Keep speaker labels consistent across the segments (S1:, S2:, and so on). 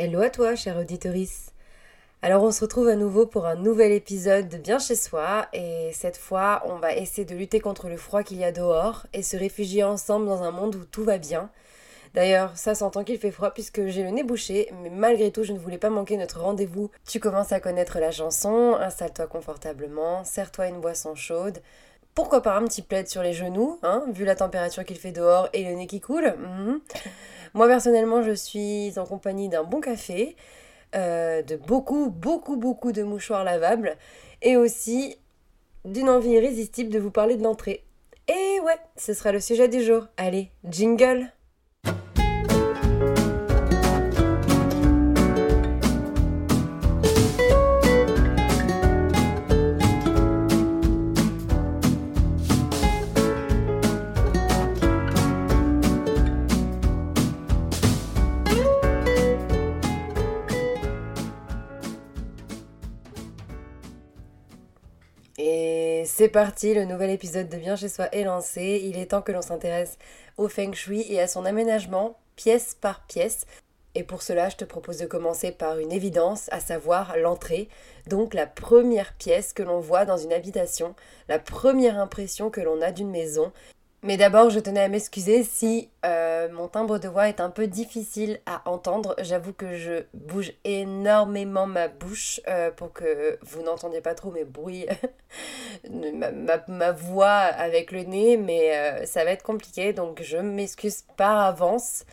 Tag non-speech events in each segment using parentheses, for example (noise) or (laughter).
S1: Hello à toi, chère auditorice. Alors on se retrouve à nouveau pour un nouvel épisode de Bien chez soi et cette fois on va essayer de lutter contre le froid qu'il y a dehors et se réfugier ensemble dans un monde où tout va bien. D'ailleurs, ça s'entend qu'il fait froid puisque j'ai le nez bouché, mais malgré tout je ne voulais pas manquer notre rendez-vous. Tu commences à connaître la chanson, installe-toi confortablement, serre-toi une boisson chaude. Pourquoi pas un petit plaid sur les genoux, hein, vu la température qu'il fait dehors et le nez qui coule. Mhm. Moi personnellement, je suis en compagnie d'un bon café, euh, de beaucoup, beaucoup, beaucoup de mouchoirs lavables et aussi d'une envie irrésistible de vous parler de l'entrée. Et ouais, ce sera le sujet du jour. Allez, jingle C'est parti, le nouvel épisode de Bien chez soi est lancé. Il est temps que l'on s'intéresse au feng shui et à son aménagement pièce par pièce. Et pour cela, je te propose de commencer par une évidence, à savoir l'entrée, donc la première pièce que l'on voit dans une habitation, la première impression que l'on a d'une maison, mais d'abord, je tenais à m'excuser si euh, mon timbre de voix est un peu difficile à entendre. J'avoue que je bouge énormément ma bouche euh, pour que vous n'entendiez pas trop mes bruits, (laughs) ma, voix avec le nez, mais euh, ça va être compliqué, donc je m'excuse par avance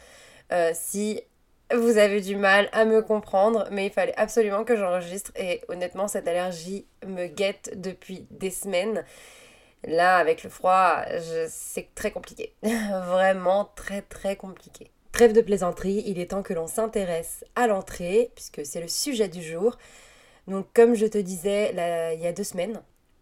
S1: si vous avez du mal à me comprendre, mais il fallait absolument que j'enregistre et honnêtement, cette allergie me guette depuis des semaines. Là, avec le froid, c'est très compliqué. (laughs) Vraiment très très compliqué. Trêve de plaisanterie, il est temps que l'on s'intéresse à l'entrée, puisque c'est le sujet du jour. Donc comme je te disais il y a deux semaines,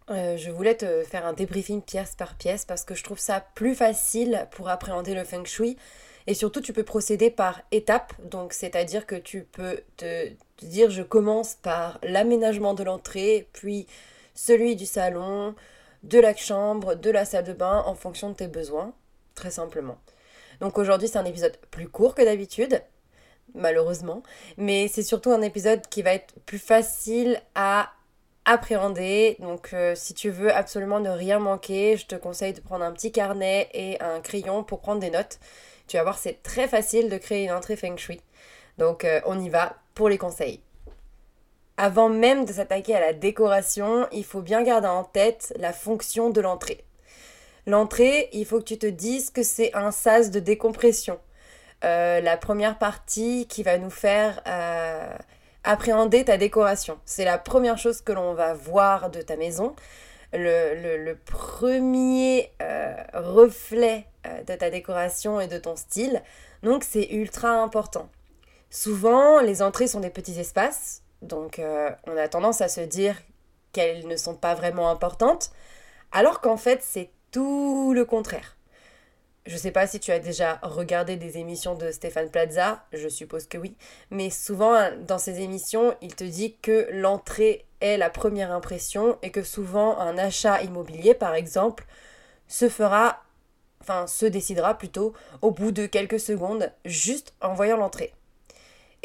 S1: euh, je voulais te faire un débriefing pièce par pièce parce que je trouve ça plus facile pour appréhender le feng shui. Et surtout, tu peux procéder par étapes. Donc, c'est-à-dire que tu peux te dire je commence par l'aménagement de l'entrée, puis celui du salon, de la chambre, de la salle de bain en fonction de tes besoins, très simplement. Donc aujourd'hui c'est un épisode plus court que d'habitude, malheureusement, mais c'est surtout un épisode qui va être plus facile à appréhender. Donc euh, si tu veux absolument ne rien manquer, je te conseille de prendre un petit carnet et un crayon pour prendre des notes. Tu vas voir, c'est très facile de créer une entrée feng shui. Donc euh, on y va pour les conseils. Avant même de s'attaquer à la décoration, il faut bien garder en tête la fonction de l'entrée. L'entrée, il faut que tu te dises que c'est un sas de décompression. Euh, la première partie qui va nous faire euh, appréhender ta décoration. C'est la première chose que l'on va voir de ta maison. Le, premier euh, reflet de ta décoration et de ton style. Donc c'est ultra important. Souvent, les entrées sont des petits espaces donc euh, on a tendance à se dire qu'elles ne sont pas vraiment importantes, alors qu'en fait c'est tout le contraire. Je sais pas si tu as déjà regardé des émissions de Stéphane Plaza, je suppose que oui, mais souvent dans ces émissions, il te dit que l'entrée est la première impression et que souvent un achat immobilier par exemple se fera enfin se décidera plutôt au bout de quelques secondes juste en voyant l'entrée.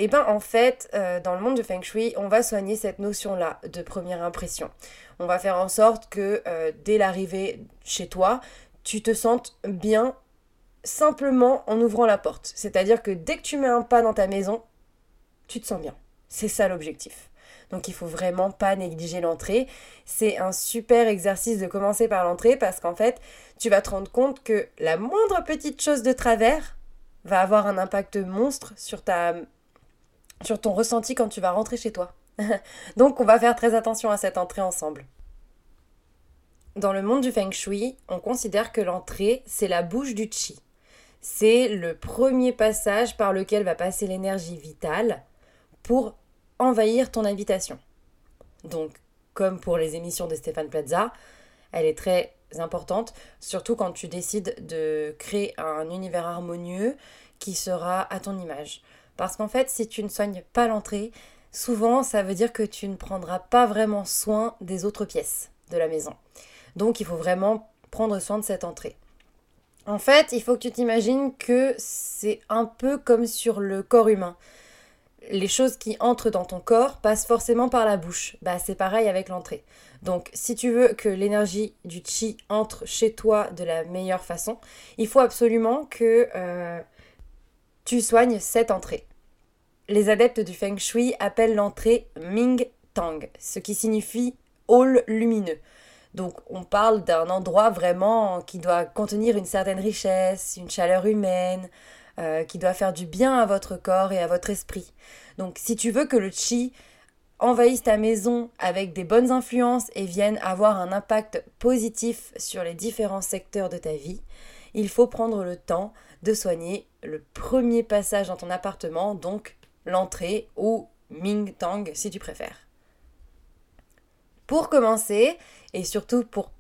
S1: Et eh bien en fait, euh, dans le monde du feng shui, on va soigner cette notion-là de première impression. On va faire en sorte que euh, dès l'arrivée chez toi, tu te sentes bien simplement en ouvrant la porte. C'est-à-dire que dès que tu mets un pas dans ta maison, tu te sens bien. C'est ça l'objectif. Donc il faut vraiment pas négliger l'entrée. C'est un super exercice de commencer par l'entrée parce qu'en fait, tu vas te rendre compte que la moindre petite chose de travers va avoir un impact monstre sur ta sur ton ressenti quand tu vas rentrer chez toi. (laughs) Donc on va faire très attention à cette entrée ensemble. Dans le monde du feng shui, on considère que l'entrée, c'est la bouche du chi. C'est le premier passage par lequel va passer l'énergie vitale pour envahir ton habitation. Donc, comme pour les émissions de Stéphane Plaza, elle est très importante, surtout quand tu décides de créer un univers harmonieux qui sera à ton image. Parce qu'en fait, si tu ne soignes pas l'entrée, souvent ça veut dire que tu ne prendras pas vraiment soin des autres pièces de la maison. Donc il faut vraiment prendre soin de cette entrée. En fait, il faut que tu t'imagines que c'est un peu comme sur le corps humain. les choses qui entrent dans ton corps passent forcément par la bouche. Bah, c'est pareil avec l'entrée. Donc, si tu veux que l'énergie du chi entre chez toi de la meilleure façon, il faut absolument que euh, tu soignes cette entrée. Les adeptes du feng shui appellent l'entrée Ming Tang, ce qui signifie hall lumineux. Donc on parle d'un endroit vraiment qui doit contenir une certaine richesse, une chaleur humaine, euh, qui doit faire du bien à votre corps et à votre esprit. Donc si tu veux que le chi envahisse ta maison avec des bonnes influences et vienne avoir un impact positif sur les différents secteurs de ta vie, il faut prendre le temps de soigner le premier passage dans ton appartement, donc l'entrée ou Ming Tang si tu préfères. Pour commencer, et surtout pour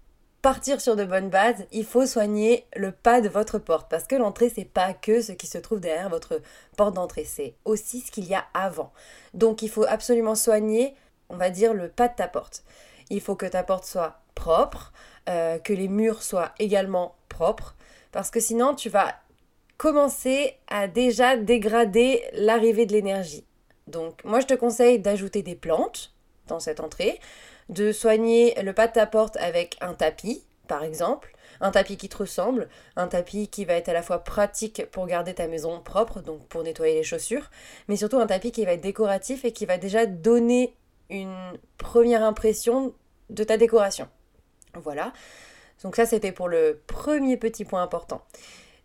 S1: partir sur de bonnes bases, il faut soigner le pas de votre porte parce que l'entrée c'est pas que ce qui se trouve derrière votre porte d'entrée, c'est aussi ce qu'il y a avant. Donc il faut absolument soigner, on va dire le pas de ta porte. Il faut que ta porte soit propre, euh, que les murs soient également propres parce que sinon tu vas commencer à déjà dégrader l'arrivée de l'énergie. Donc moi je te conseille d'ajouter des plantes dans cette entrée de soigner le pas de ta porte avec un tapis, par exemple, un tapis qui te ressemble, un tapis qui va être à la fois pratique pour garder ta maison propre, donc pour nettoyer les chaussures, mais surtout un tapis qui va être décoratif et qui va déjà donner une première impression de ta décoration. Voilà. Donc ça c'était pour le premier petit point important.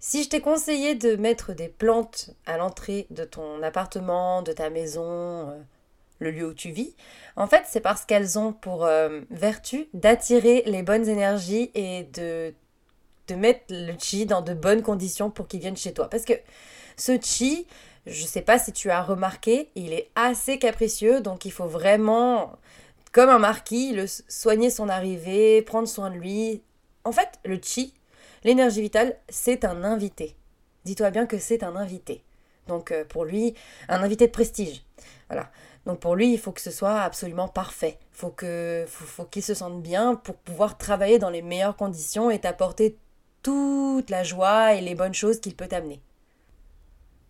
S1: Si je t'ai conseillé de mettre des plantes à l'entrée de ton appartement, de ta maison, euh, le lieu où tu vis, en fait, c'est parce qu'elles ont pour euh, vertu d'attirer les bonnes énergies et de, de mettre le chi dans de bonnes conditions pour qu'il vienne chez toi. Parce que ce chi, je ne sais pas si tu as remarqué, il est assez capricieux, donc il faut vraiment, comme un marquis, le soigner son arrivée, prendre soin de lui. En fait, le chi, l'énergie vitale, c'est un invité. Dis-toi bien que c'est un invité. Donc euh, pour lui, un invité de prestige. Voilà. Donc pour lui, il faut que ce soit absolument parfait. Faut que, faut, qu'il se sente bien pour pouvoir travailler dans les meilleures conditions et t'apporter toute la joie et les bonnes choses qu'il peut t'amener.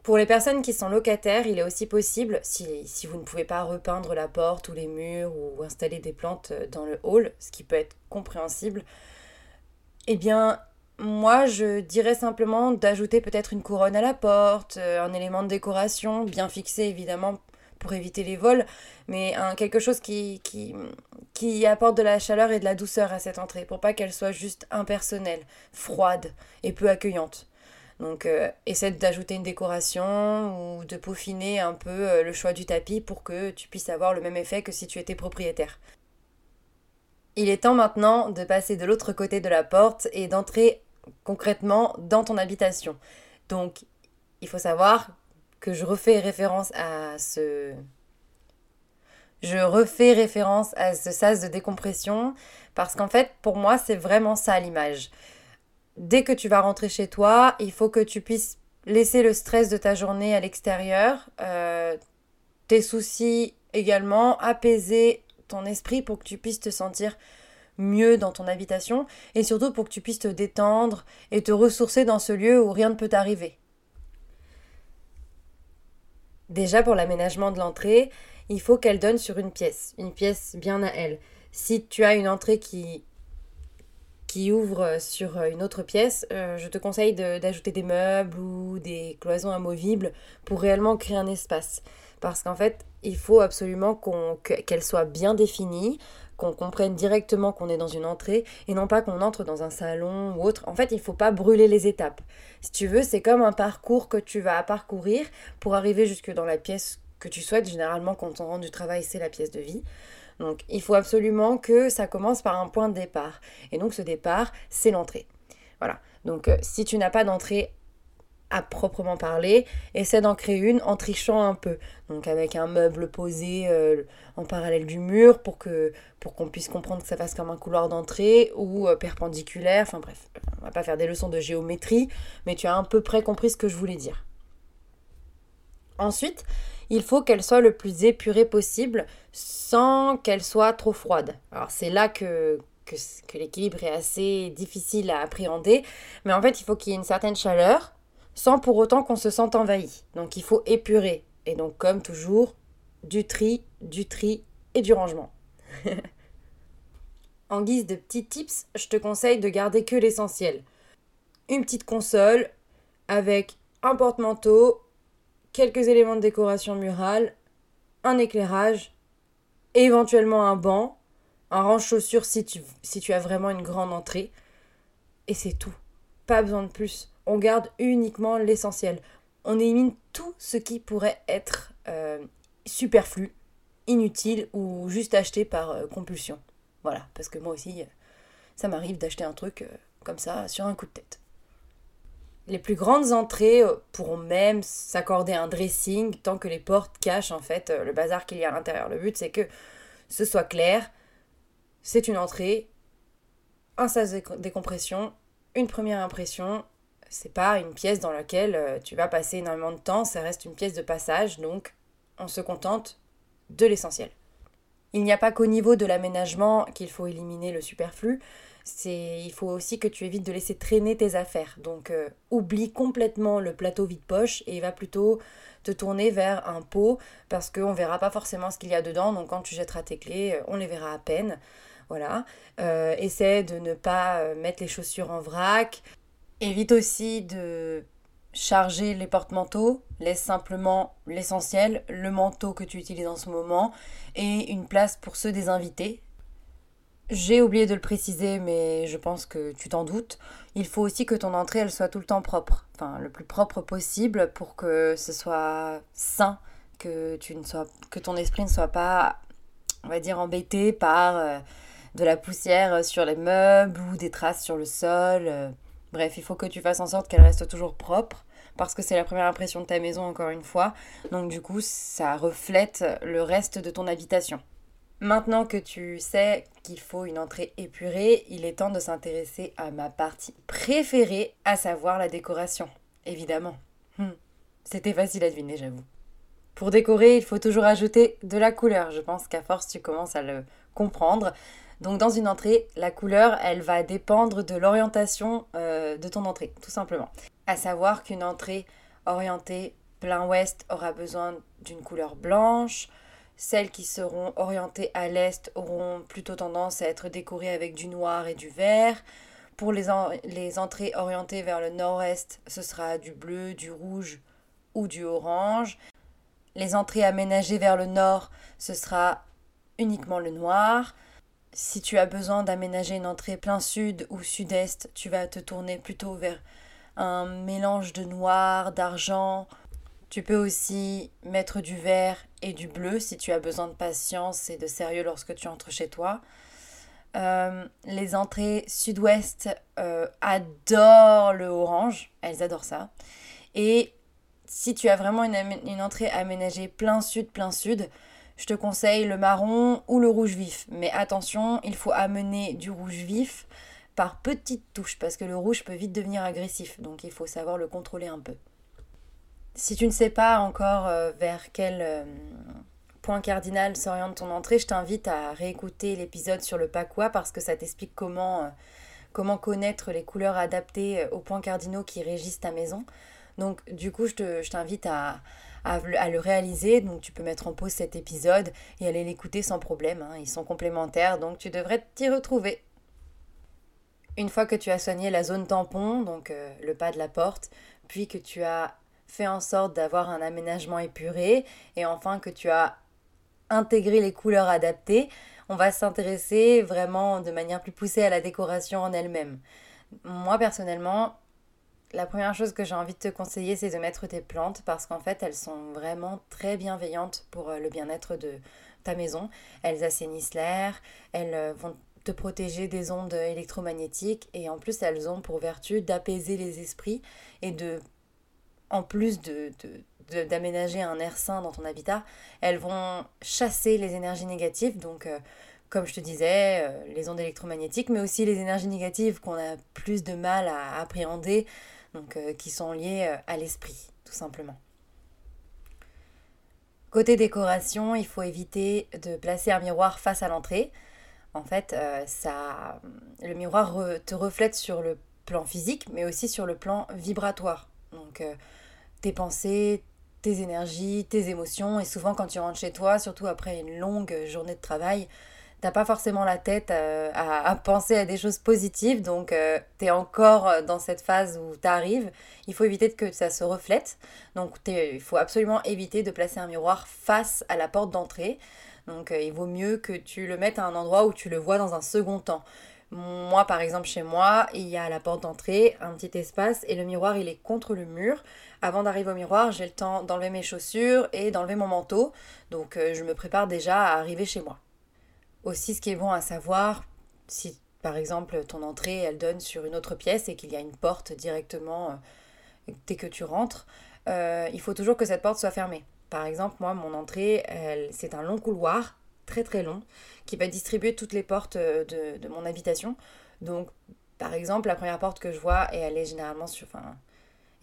S1: Pour les personnes qui sont locataires, il est aussi possible, si, si, vous ne pouvez pas repeindre la porte ou les murs ou installer des plantes dans le hall, ce qui peut être compréhensible, eh bien, moi, je dirais simplement d'ajouter peut-être une couronne à la porte, euh, un élément de décoration, bien fixé évidemment pour éviter les vols, mais quelque chose qui, qui, qui apporte de la chaleur et de la douceur à cette entrée, pour pas qu'elle soit juste impersonnelle, froide et peu accueillante. Donc euh, essaie d'ajouter une décoration ou de peaufiner un peu euh, le choix du tapis pour que tu puisses avoir le même effet que si tu étais propriétaire. Il est temps maintenant de passer de l'autre côté de la porte et d'entrer concrètement dans ton habitation. Donc il faut savoir que je refais référence à ce je refais référence à ce sas de décompression parce qu'en fait pour moi c'est vraiment ça l'image. Dès que tu vas rentrer chez toi, il faut que tu puisses laisser le stress de ta journée à l'extérieur, euh, tes soucis également, apaiser esprit pour que tu puisses te sentir mieux dans ton habitation et surtout pour que tu puisses te détendre et te ressourcer dans ce lieu où rien ne peut t'arriver. Déjà pour l'aménagement de l'entrée, il faut qu'elle donne sur une pièce, une pièce bien à elle. Si tu as une entrée qui, qui ouvre sur une autre pièce, euh, je te conseille d'ajouter des meubles ou des cloisons amovibles pour réellement créer un espace. Parce qu'en fait, il faut absolument qu'elle soit bien définie, qu'on comprenne directement qu'on est dans une entrée et non pas qu'on entre dans un salon ou autre. En fait, il ne faut pas brûler les étapes. Si tu veux, c'est comme un parcours que tu vas parcourir pour arriver jusque dans la pièce que tu souhaites. Généralement, quand on rentre du travail, c'est la pièce de vie. Donc, il faut absolument que ça commence par un point de départ. Et donc, ce départ, c'est l'entrée. Voilà. Donc, euh, si tu n'as pas d'entrée à proprement parler, essaie d'en créer une en trichant un peu. Donc avec un meuble posé euh, en parallèle du mur pour que qu'on puisse comprendre que ça fasse comme un couloir d'entrée ou euh, perpendiculaire. Enfin bref, on va pas faire des leçons de géométrie, mais tu as à peu près compris ce que je voulais dire. Ensuite, il faut qu'elle soit le plus épurée possible sans qu'elle soit trop froide. Alors c'est là que, que, que l'équilibre est assez difficile à appréhender, mais en fait il faut qu'il y ait une certaine chaleur sans pour autant qu'on se sente envahi. Donc il faut épurer Et donc, comme toujours, du tri, du tri et du rangement. (laughs) en guise de petits tips, je te conseille de garder que l'essentiel. Une petite console avec un porte-manteau, quelques éléments de décoration murale, un éclairage, éventuellement un banc, un range-chaussures si tu, si tu as vraiment une grande entrée. Et c'est tout. Pas besoin de plus. On garde uniquement l'essentiel. On élimine tout ce qui pourrait être euh, superflu, inutile ou juste acheté par euh, compulsion. Voilà, parce que moi aussi, euh, ça m'arrive d'acheter un truc comme ça sur un coup de tête. Les plus grandes entrées pourront même s'accorder un dressing tant que les portes cachent en fait le bazar qu'il y a à l'intérieur. Le but c'est que ce soit clair, c'est une entrée, un sas de décompression, une première impression. C'est pas une pièce dans laquelle euh, tu vas passer énormément de temps, ça reste une pièce de passage, donc on se contente de l'essentiel. Il n'y a pas qu'au niveau de l'aménagement qu'il faut éliminer le superflu, c'est il faut aussi que tu évites de laisser traîner tes affaires. Donc euh, oublie complètement le plateau vide-poche et va plutôt te tourner vers un pot parce qu'on verra pas forcément ce qu'il y a dedans. Donc quand tu jetteras tes clés, on les verra à peine. Voilà. Euh, essaie de ne pas euh, mettre les chaussures en vrac. Évite aussi de charger les porte-manteaux. Laisse simplement l'essentiel, le manteau que tu utilises en ce moment et une place pour ceux des invités. J'ai oublié de le préciser, mais je pense que tu t'en doutes. Il faut aussi que ton entrée elle soit tout le temps propre, enfin le plus propre possible pour que ce soit sain, que tu ne sois, que ton esprit ne soit pas, on va dire, embêté par euh, de la poussière sur les meubles ou des traces sur le sol. Euh. Bref, il faut que tu fasses en sorte qu'elle reste toujours propre parce que c'est la première impression de ta maison encore une fois. Donc du coup, ça reflète le reste de ton habitation. Maintenant que tu sais qu'il faut une entrée épurée, il est temps de s'intéresser à ma partie préférée, à savoir la décoration. Évidemment. Hmm. C'était facile à deviner, j'avoue. Pour décorer, il faut toujours ajouter de la couleur. Je pense qu'à force, tu commences à le comprendre. Donc dans une entrée, la couleur, elle va dépendre de l'orientation euh, de ton entrée, tout simplement. À savoir qu'une entrée orientée plein ouest aura besoin d'une couleur blanche. Celles qui seront orientées à l'est auront plutôt tendance à être décorées avec du noir et du vert. Pour les, les entrées orientées vers le nord-est, ce sera du bleu, du rouge ou du orange. Les entrées aménagées vers le nord, ce sera uniquement le noir. Si tu as besoin d'aménager une entrée plein sud ou sud-est, tu vas te tourner plutôt vers un mélange de noir, d'argent. Tu peux aussi mettre du vert et du bleu si tu as besoin de patience et de sérieux lorsque tu entres chez toi. Euh, les entrées sud-ouest euh, adorent le orange, elles adorent ça. Et si tu as vraiment une, une entrée aménagée plein sud, plein sud, je te conseille le marron ou le rouge vif. Mais attention, il faut amener du rouge vif par petites touches parce que le rouge peut vite devenir agressif. Donc il faut savoir le contrôler un peu. Si tu ne sais pas encore euh, vers quel euh, point cardinal s'oriente ton entrée, je t'invite à réécouter l'épisode sur le pacois parce que ça t'explique comment, euh, comment connaître les couleurs adaptées aux points cardinaux qui régissent ta maison. Donc du coup, je t'invite à, à, le réaliser. Donc tu peux mettre en pause cet épisode et aller l'écouter sans problème. Hein. Ils sont complémentaires, donc tu devrais t'y retrouver. Une fois que tu as soigné la zone tampon, donc euh, le pas de la porte, puis que tu as fait en sorte d'avoir un aménagement épuré, et enfin que tu as intégré les couleurs adaptées, on va s'intéresser vraiment de manière plus poussée à la décoration en elle-même. Moi personnellement, la première chose que j'ai envie de te conseiller, c'est de mettre tes plantes parce qu'en fait, elles sont vraiment très bienveillantes pour euh, le bien-être de ta maison. Elles assainissent l'air, elles euh, vont te protéger des ondes électromagnétiques et en plus, elles ont pour vertu d'apaiser les esprits et de, en plus de, d'aménager un air sain dans ton habitat, elles vont chasser les énergies négatives, donc euh, comme je te disais, les ondes électromagnétiques, mais aussi les énergies négatives qu'on a plus de mal à appréhender, donc euh, qui sont liés euh, à l'esprit, tout simplement. Côté décoration, il faut éviter de placer un miroir face à l'entrée. En fait, euh, ça, le miroir te reflète sur le plan physique, mais aussi sur le plan vibratoire. Donc, tes pensées, tes énergies, tes émotions. Et souvent, quand tu rentres chez toi, surtout après une longue journée de travail, t'as pas forcément la tête euh, à, penser à des choses positives. Donc, euh, tu es encore dans cette phase où tu arrives. Il faut éviter que ça se reflète. Donc, il faut absolument éviter de placer un miroir face à la porte d'entrée. Donc, euh, il vaut mieux que tu le mettes à un endroit où tu le vois dans un second temps. Moi, par exemple, chez moi, il y a la porte d'entrée, un petit espace, et le miroir, il est contre le mur. Avant d'arriver au miroir, j'ai le temps d'enlever mes chaussures et d'enlever mon manteau. Donc, euh, je me prépare déjà à arriver chez moi. Aussi, ce qui est bon à savoir, si par exemple ton entrée, elle donne sur une autre pièce et qu'il y a une porte directement euh, dès que tu rentres, euh, il faut toujours que cette porte soit fermée. Par exemple, moi, mon entrée, c'est un long couloir très très long qui va distribuer toutes les portes euh, de, mon habitation. Donc, par exemple, la première porte que je vois, et elle est généralement sur, enfin,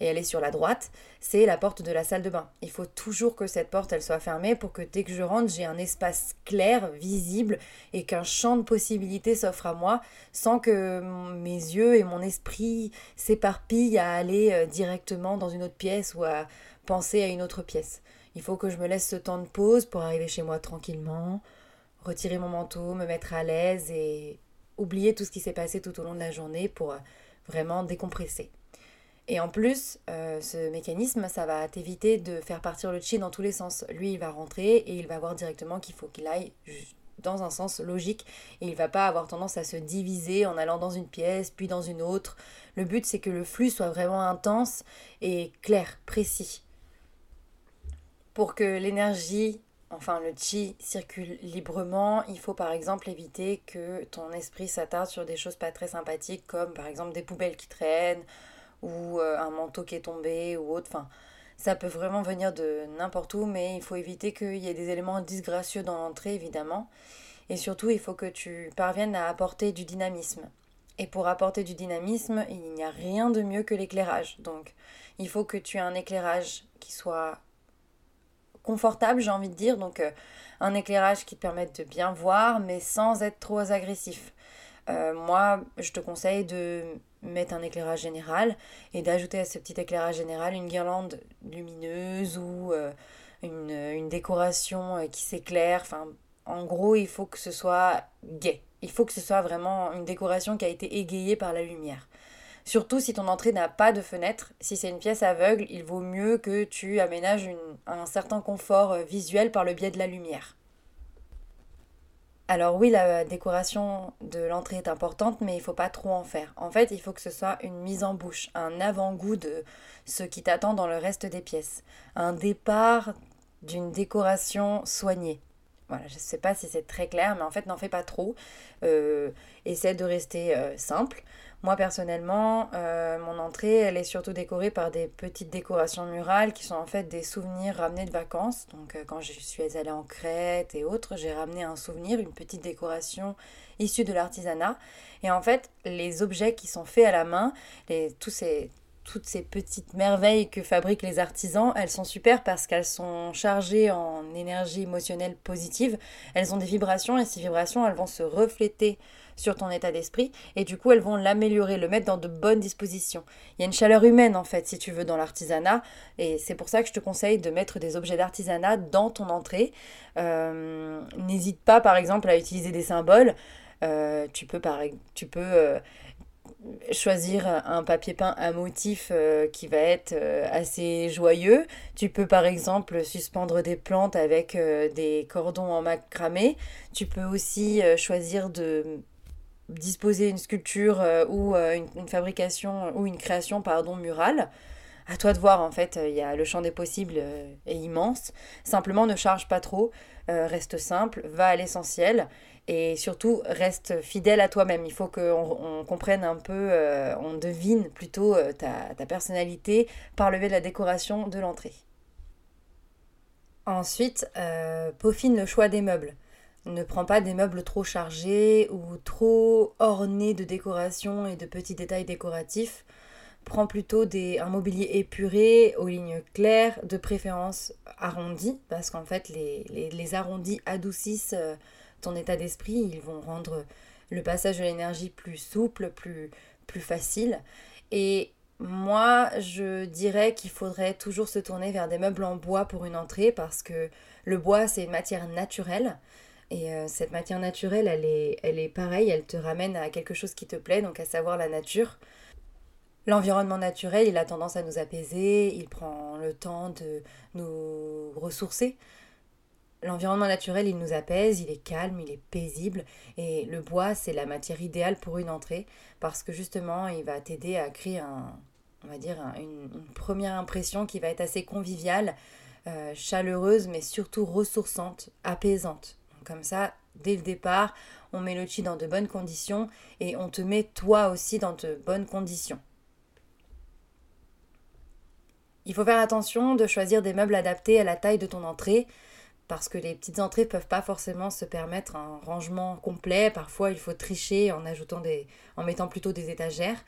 S1: et elle est sur la droite, c'est la porte de la salle de bain. Il faut toujours que cette porte elle soit fermée pour que dès que je rentre, j'ai un espace clair, visible et qu'un champ de possibilités s'offre à moi sans que mes yeux et mon esprit s'éparpillent à aller euh, directement dans une autre pièce ou à penser à une autre pièce. Il faut que je me laisse ce temps de pause pour arriver chez moi tranquillement, retirer mon manteau, me mettre à l'aise et oublier tout ce qui s'est passé tout au long de la journée pour euh, vraiment décompresser. Et en plus, euh, ce mécanisme, ça va t'éviter de faire partir le chi dans tous les sens. Lui, il va rentrer et il va voir directement qu'il faut qu'il aille dans un sens logique et il va pas avoir tendance à se diviser en allant dans une pièce puis dans une autre. Le but, c'est que le flux soit vraiment intense et clair, précis pour que l'énergie, enfin le chi, circule librement, il faut par exemple éviter que ton esprit s'attarde sur des choses pas très sympathiques comme par exemple des poubelles qui traînent ou euh, un manteau qui est tombé ou autre. Enfin, ça peut vraiment venir de n'importe où, mais il faut éviter qu'il y ait des éléments disgracieux dans l'entrée évidemment. Et surtout, il faut que tu parviennes à apporter du dynamisme. Et pour apporter du dynamisme, il n'y a rien de mieux que l'éclairage. Donc, il faut que tu aies un éclairage qui soit confortable, j'ai envie de dire. Donc, euh, un éclairage qui te permette de bien voir, mais sans être trop agressif. Euh, moi, je te conseille de mettre un éclairage général et d'ajouter à ce petit éclairage général une guirlande lumineuse ou euh, une, une, décoration qui s'éclaire. Enfin, en gros, il faut que ce soit gai. Il faut que ce soit vraiment une décoration qui a été égayée par la lumière. Surtout si ton entrée n'a pas de fenêtre. Si c'est une pièce aveugle, il vaut mieux que tu aménages un certain confort euh, visuel par le biais de la lumière. Alors oui, la décoration de l'entrée est importante, mais il ne faut pas trop en faire. En fait, il faut que ce soit une mise en bouche, un avant-goût de ce qui t'attend dans le reste des pièces. Un départ d'une décoration soignée. Voilà, je ne sais pas si c'est très clair, mais en fait, n'en fais pas trop. Euh, essaie de rester euh, simple. Moi personnellement, euh, mon entrée, elle est surtout décorée par des petites décorations murales qui sont en fait des souvenirs ramenés de vacances. Donc euh, quand je suis allée en Crète et autres, j'ai ramené un souvenir, une petite décoration issue de l'artisanat. Et en fait, les objets qui sont faits à la main, les, tous ces, toutes ces petites merveilles que fabriquent les artisans, elles sont super parce qu'elles sont chargées en énergie émotionnelle positive. Elles ont des vibrations et ces vibrations, elles vont se refléter sur ton état d'esprit et du coup elles vont l'améliorer, le mettre dans de bonnes dispositions. Il y a une chaleur humaine en fait si tu veux dans l'artisanat et c'est pour ça que je te conseille de mettre des objets d'artisanat dans ton entrée. Euh, n'hésite pas par exemple à utiliser des symboles. Euh, tu peux, par, tu peux euh, choisir un papier peint à motif qui va être assez joyeux. Tu peux par exemple suspendre des plantes avec des cordons en macramé. Tu peux aussi choisir de disposer une sculpture euh, ou euh, une, fabrication ou une création pardon murale. À toi de voir en fait, il y le champ des possibles euh, est immense. Simplement ne charge pas trop, reste simple, va à l'essentiel et surtout reste fidèle à toi-même. Il faut qu'on on comprenne un peu, on devine plutôt ta, ta personnalité par le biais de la décoration de l'entrée. Ensuite, peaufine le choix des meubles. Ne prends pas des meubles trop chargés ou trop ornés de décorations et de petits détails décoratifs. Prends plutôt des, un mobilier épuré, aux lignes claires, de préférence arrondi, parce qu'en fait les, arrondis adoucissent euh, ton état d'esprit, ils vont rendre le passage de l'énergie plus souple, plus, plus facile. Et moi, je dirais qu'il faudrait toujours se tourner vers des meubles en bois pour une entrée parce que le bois, c'est une matière naturelle. Et euh, cette matière naturelle, elle est, elle est pareille, elle te ramène à quelque chose qui te plaît, donc à savoir la nature. L'environnement naturel, il a tendance à nous apaiser, il prend le temps de nous ressourcer. L'environnement naturel, il nous apaise, il est calme, il est paisible. Et le bois, c'est la matière idéale pour une entrée parce que justement, il va t'aider à créer une, première impression qui va être assez conviviale, euh, chaleureuse, mais surtout ressourçante, apaisante. comme ça, dès le départ, on met le chi dans de bonnes conditions et on te met toi aussi dans de bonnes conditions. Il faut faire attention de choisir des meubles adaptés à la taille de ton entrée parce que les petites entrées peuvent pas forcément se permettre un rangement complet. Parfois, il faut tricher en ajoutant des, en mettant plutôt des étagères.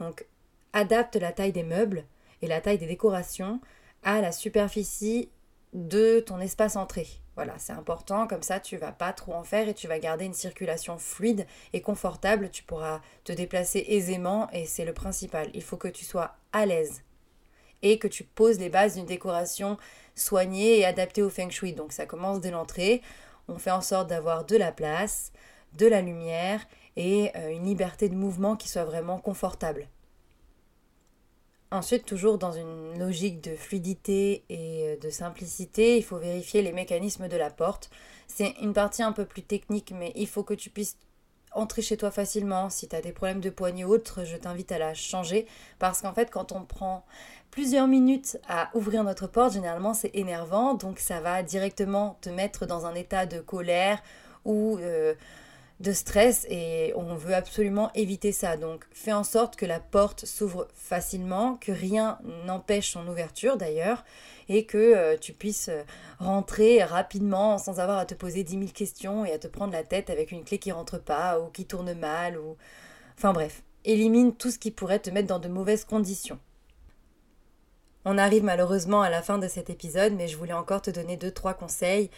S1: Donc, adapte la taille des meubles et la taille des décorations à la superficie de ton espace entrée. Voilà, c'est important, comme ça tu vas pas trop en faire et tu vas garder une circulation fluide et confortable, tu pourras te déplacer aisément et c'est le principal. Il faut que tu sois à l'aise et que tu poses les bases d'une décoration soignée et adaptée au feng shui. Donc ça commence dès l'entrée, on fait en sorte d'avoir de la place, de la lumière et euh, une liberté de mouvement qui soit vraiment confortable. Ensuite, toujours dans une logique de fluidité et euh, de simplicité, il faut vérifier les mécanismes de la porte. C'est une partie un peu plus technique, mais il faut que tu puisses entrer chez toi facilement. Si tu as des problèmes de poignée ou autre, je t'invite à la changer. Parce qu'en fait, quand on prend plusieurs minutes à ouvrir notre porte, généralement c'est énervant. Donc ça va directement te mettre dans un état de colère ou euh, de stress et on veut absolument éviter ça. Donc fais en sorte que la porte s'ouvre facilement, que rien n'empêche son ouverture d'ailleurs, et que euh, tu puisses euh, rentrer rapidement sans avoir à te poser 10 000 questions et à te prendre la tête avec une clé qui rentre pas ou qui tourne mal ou... Enfin bref, élimine tout ce qui pourrait te mettre dans de mauvaises conditions. On arrive malheureusement à la fin de cet épisode, mais je voulais encore te donner 2-3 conseils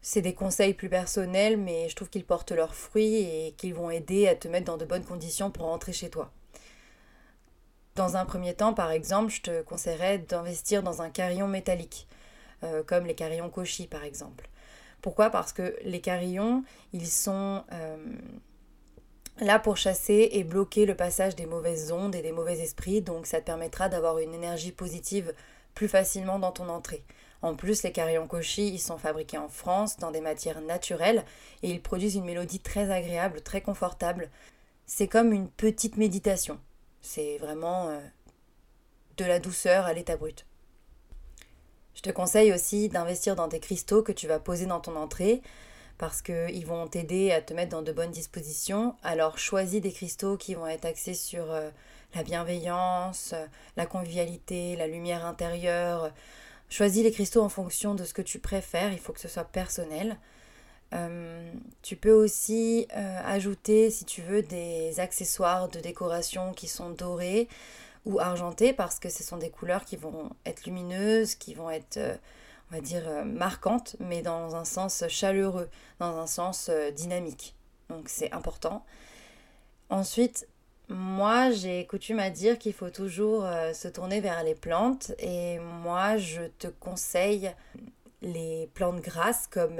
S1: c'est des conseils plus personnels, mais je trouve qu'ils portent leurs fruits et qu'ils vont aider à te mettre dans de bonnes conditions pour rentrer chez toi. Dans un premier temps, par exemple, je te conseillerais d'investir dans un carillon métallique, euh, comme les carillons Koshi par exemple. Pourquoi? Parce que les carillons, ils sont euh, là pour chasser et bloquer le passage des mauvaises ondes et des mauvais esprits, donc ça te permettra d'avoir une énergie positive plus facilement dans ton entrée. En plus, les carillons Koshi, ils sont fabriqués en France dans des matières naturelles et ils produisent une mélodie très agréable, très confortable. C'est comme une petite méditation. C'est vraiment euh, de la douceur à l'état brut. Je te conseille aussi d'investir dans des cristaux que tu vas poser dans ton entrée parce qu'ils vont t'aider à te mettre dans de bonnes dispositions. Alors choisis des cristaux qui vont être axés sur euh, la bienveillance, la convivialité, la lumière intérieure, Choisis les cristaux en fonction de ce que tu préfères, il faut que ce soit personnel. Euh, tu peux aussi euh, ajouter, si tu veux, des accessoires de décoration qui sont dorés ou argentés parce que ce sont des couleurs qui vont être lumineuses, qui vont être, on va dire, marquantes, mais dans un sens chaleureux, dans un sens dynamique. Donc c'est important. Ensuite, moi, j'ai coutume à dire qu'il faut toujours euh, se tourner vers les plantes et moi, je te conseille les plantes grasses comme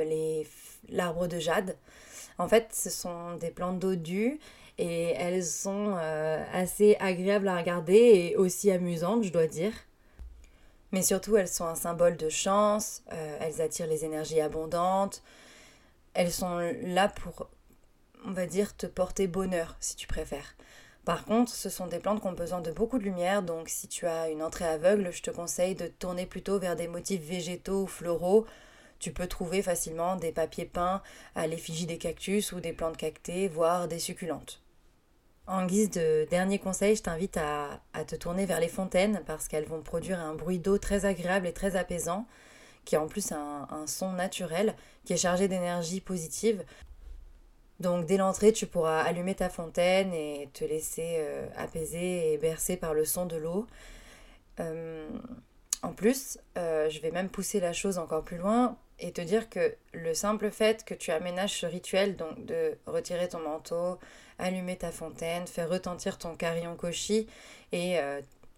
S1: l'arbre de jade. En fait, ce sont des plantes due et elles sont euh, assez agréables à regarder et aussi amusantes, je dois dire. Mais surtout, elles sont un symbole de chance, euh, elles attirent les énergies abondantes, elles sont là pour, on va dire, te porter bonheur, si tu préfères. Par contre, ce sont des plantes qui ont besoin de beaucoup de lumière, donc si tu as une entrée aveugle, je te conseille de tourner plutôt vers des motifs végétaux ou floraux. Tu peux trouver facilement des papiers peints à l'effigie des cactus ou des plantes cactées, voire des succulentes. En guise de dernier conseil, je t'invite à, te tourner vers les fontaines parce qu'elles vont produire un bruit d'eau très agréable et très apaisant, qui a en plus un, son naturel, qui est chargé d'énergie positive. Donc dès l'entrée, tu pourras allumer ta fontaine et te laisser euh, apaiser et bercer par le son de l'eau. Euh, en plus, euh, je vais même pousser la chose encore plus loin et te dire que le simple fait que tu aménages ce rituel, donc de retirer ton manteau, allumer ta fontaine, faire retentir ton carillon koshi et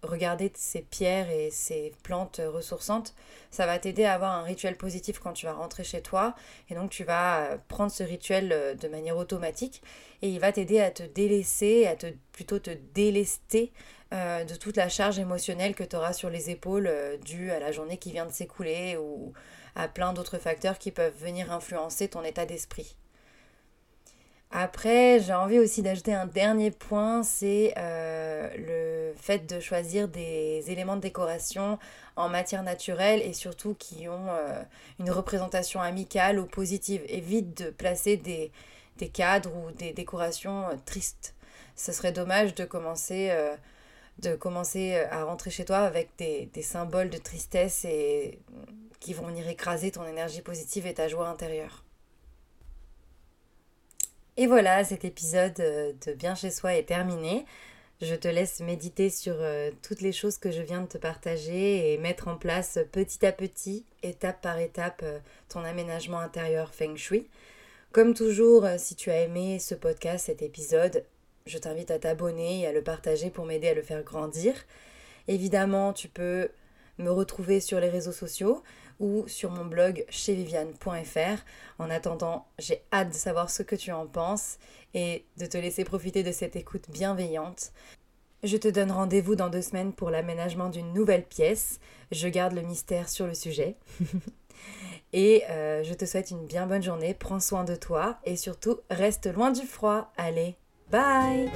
S1: regarder ces pierres et ces plantes ressourçantes, ça va t'aider à avoir un rituel positif quand tu vas rentrer chez toi. Et donc tu vas prendre ce rituel de manière automatique et il va t'aider à te délaisser, à te plutôt te délester euh, de toute la charge émotionnelle que tu auras sur les épaules euh, due à la journée qui vient de s'écouler ou à plein d'autres facteurs qui peuvent venir influencer ton état d'esprit. Après, j'ai envie aussi d'ajouter un dernier point, c'est euh, le fait de choisir des éléments de décoration en matière naturelle et surtout qui ont une représentation amicale ou positive. Évite de placer des, des cadres ou des décorations tristes. Ce serait dommage de commencer de commencer euh, à rentrer chez toi avec des, symboles de tristesse et qui vont venir écraser ton énergie positive et ta joie intérieure. Et voilà, cet épisode euh, de Bien chez soi est terminé. Je te laisse méditer sur euh, toutes les choses que je viens de te partager et mettre en place petit à petit, étape par étape, ton aménagement intérieur Feng Shui. Comme toujours, si tu as aimé ce podcast, cet épisode, je t'invite à t'abonner et à le partager pour m'aider à le faire grandir. Évidemment, tu peux me retrouver sur les réseaux sociaux ou sur mon blog chez viviane.fr. En attendant, j'ai hâte de savoir ce que tu en penses et de te laisser profiter de cette écoute bienveillante. Je te donne rendez-vous dans deux semaines pour l'aménagement d'une nouvelle pièce. Je garde le mystère sur le sujet. (laughs) et euh, je te souhaite une bien bonne journée. Prends soin de toi et surtout reste loin du froid. Allez, Bye!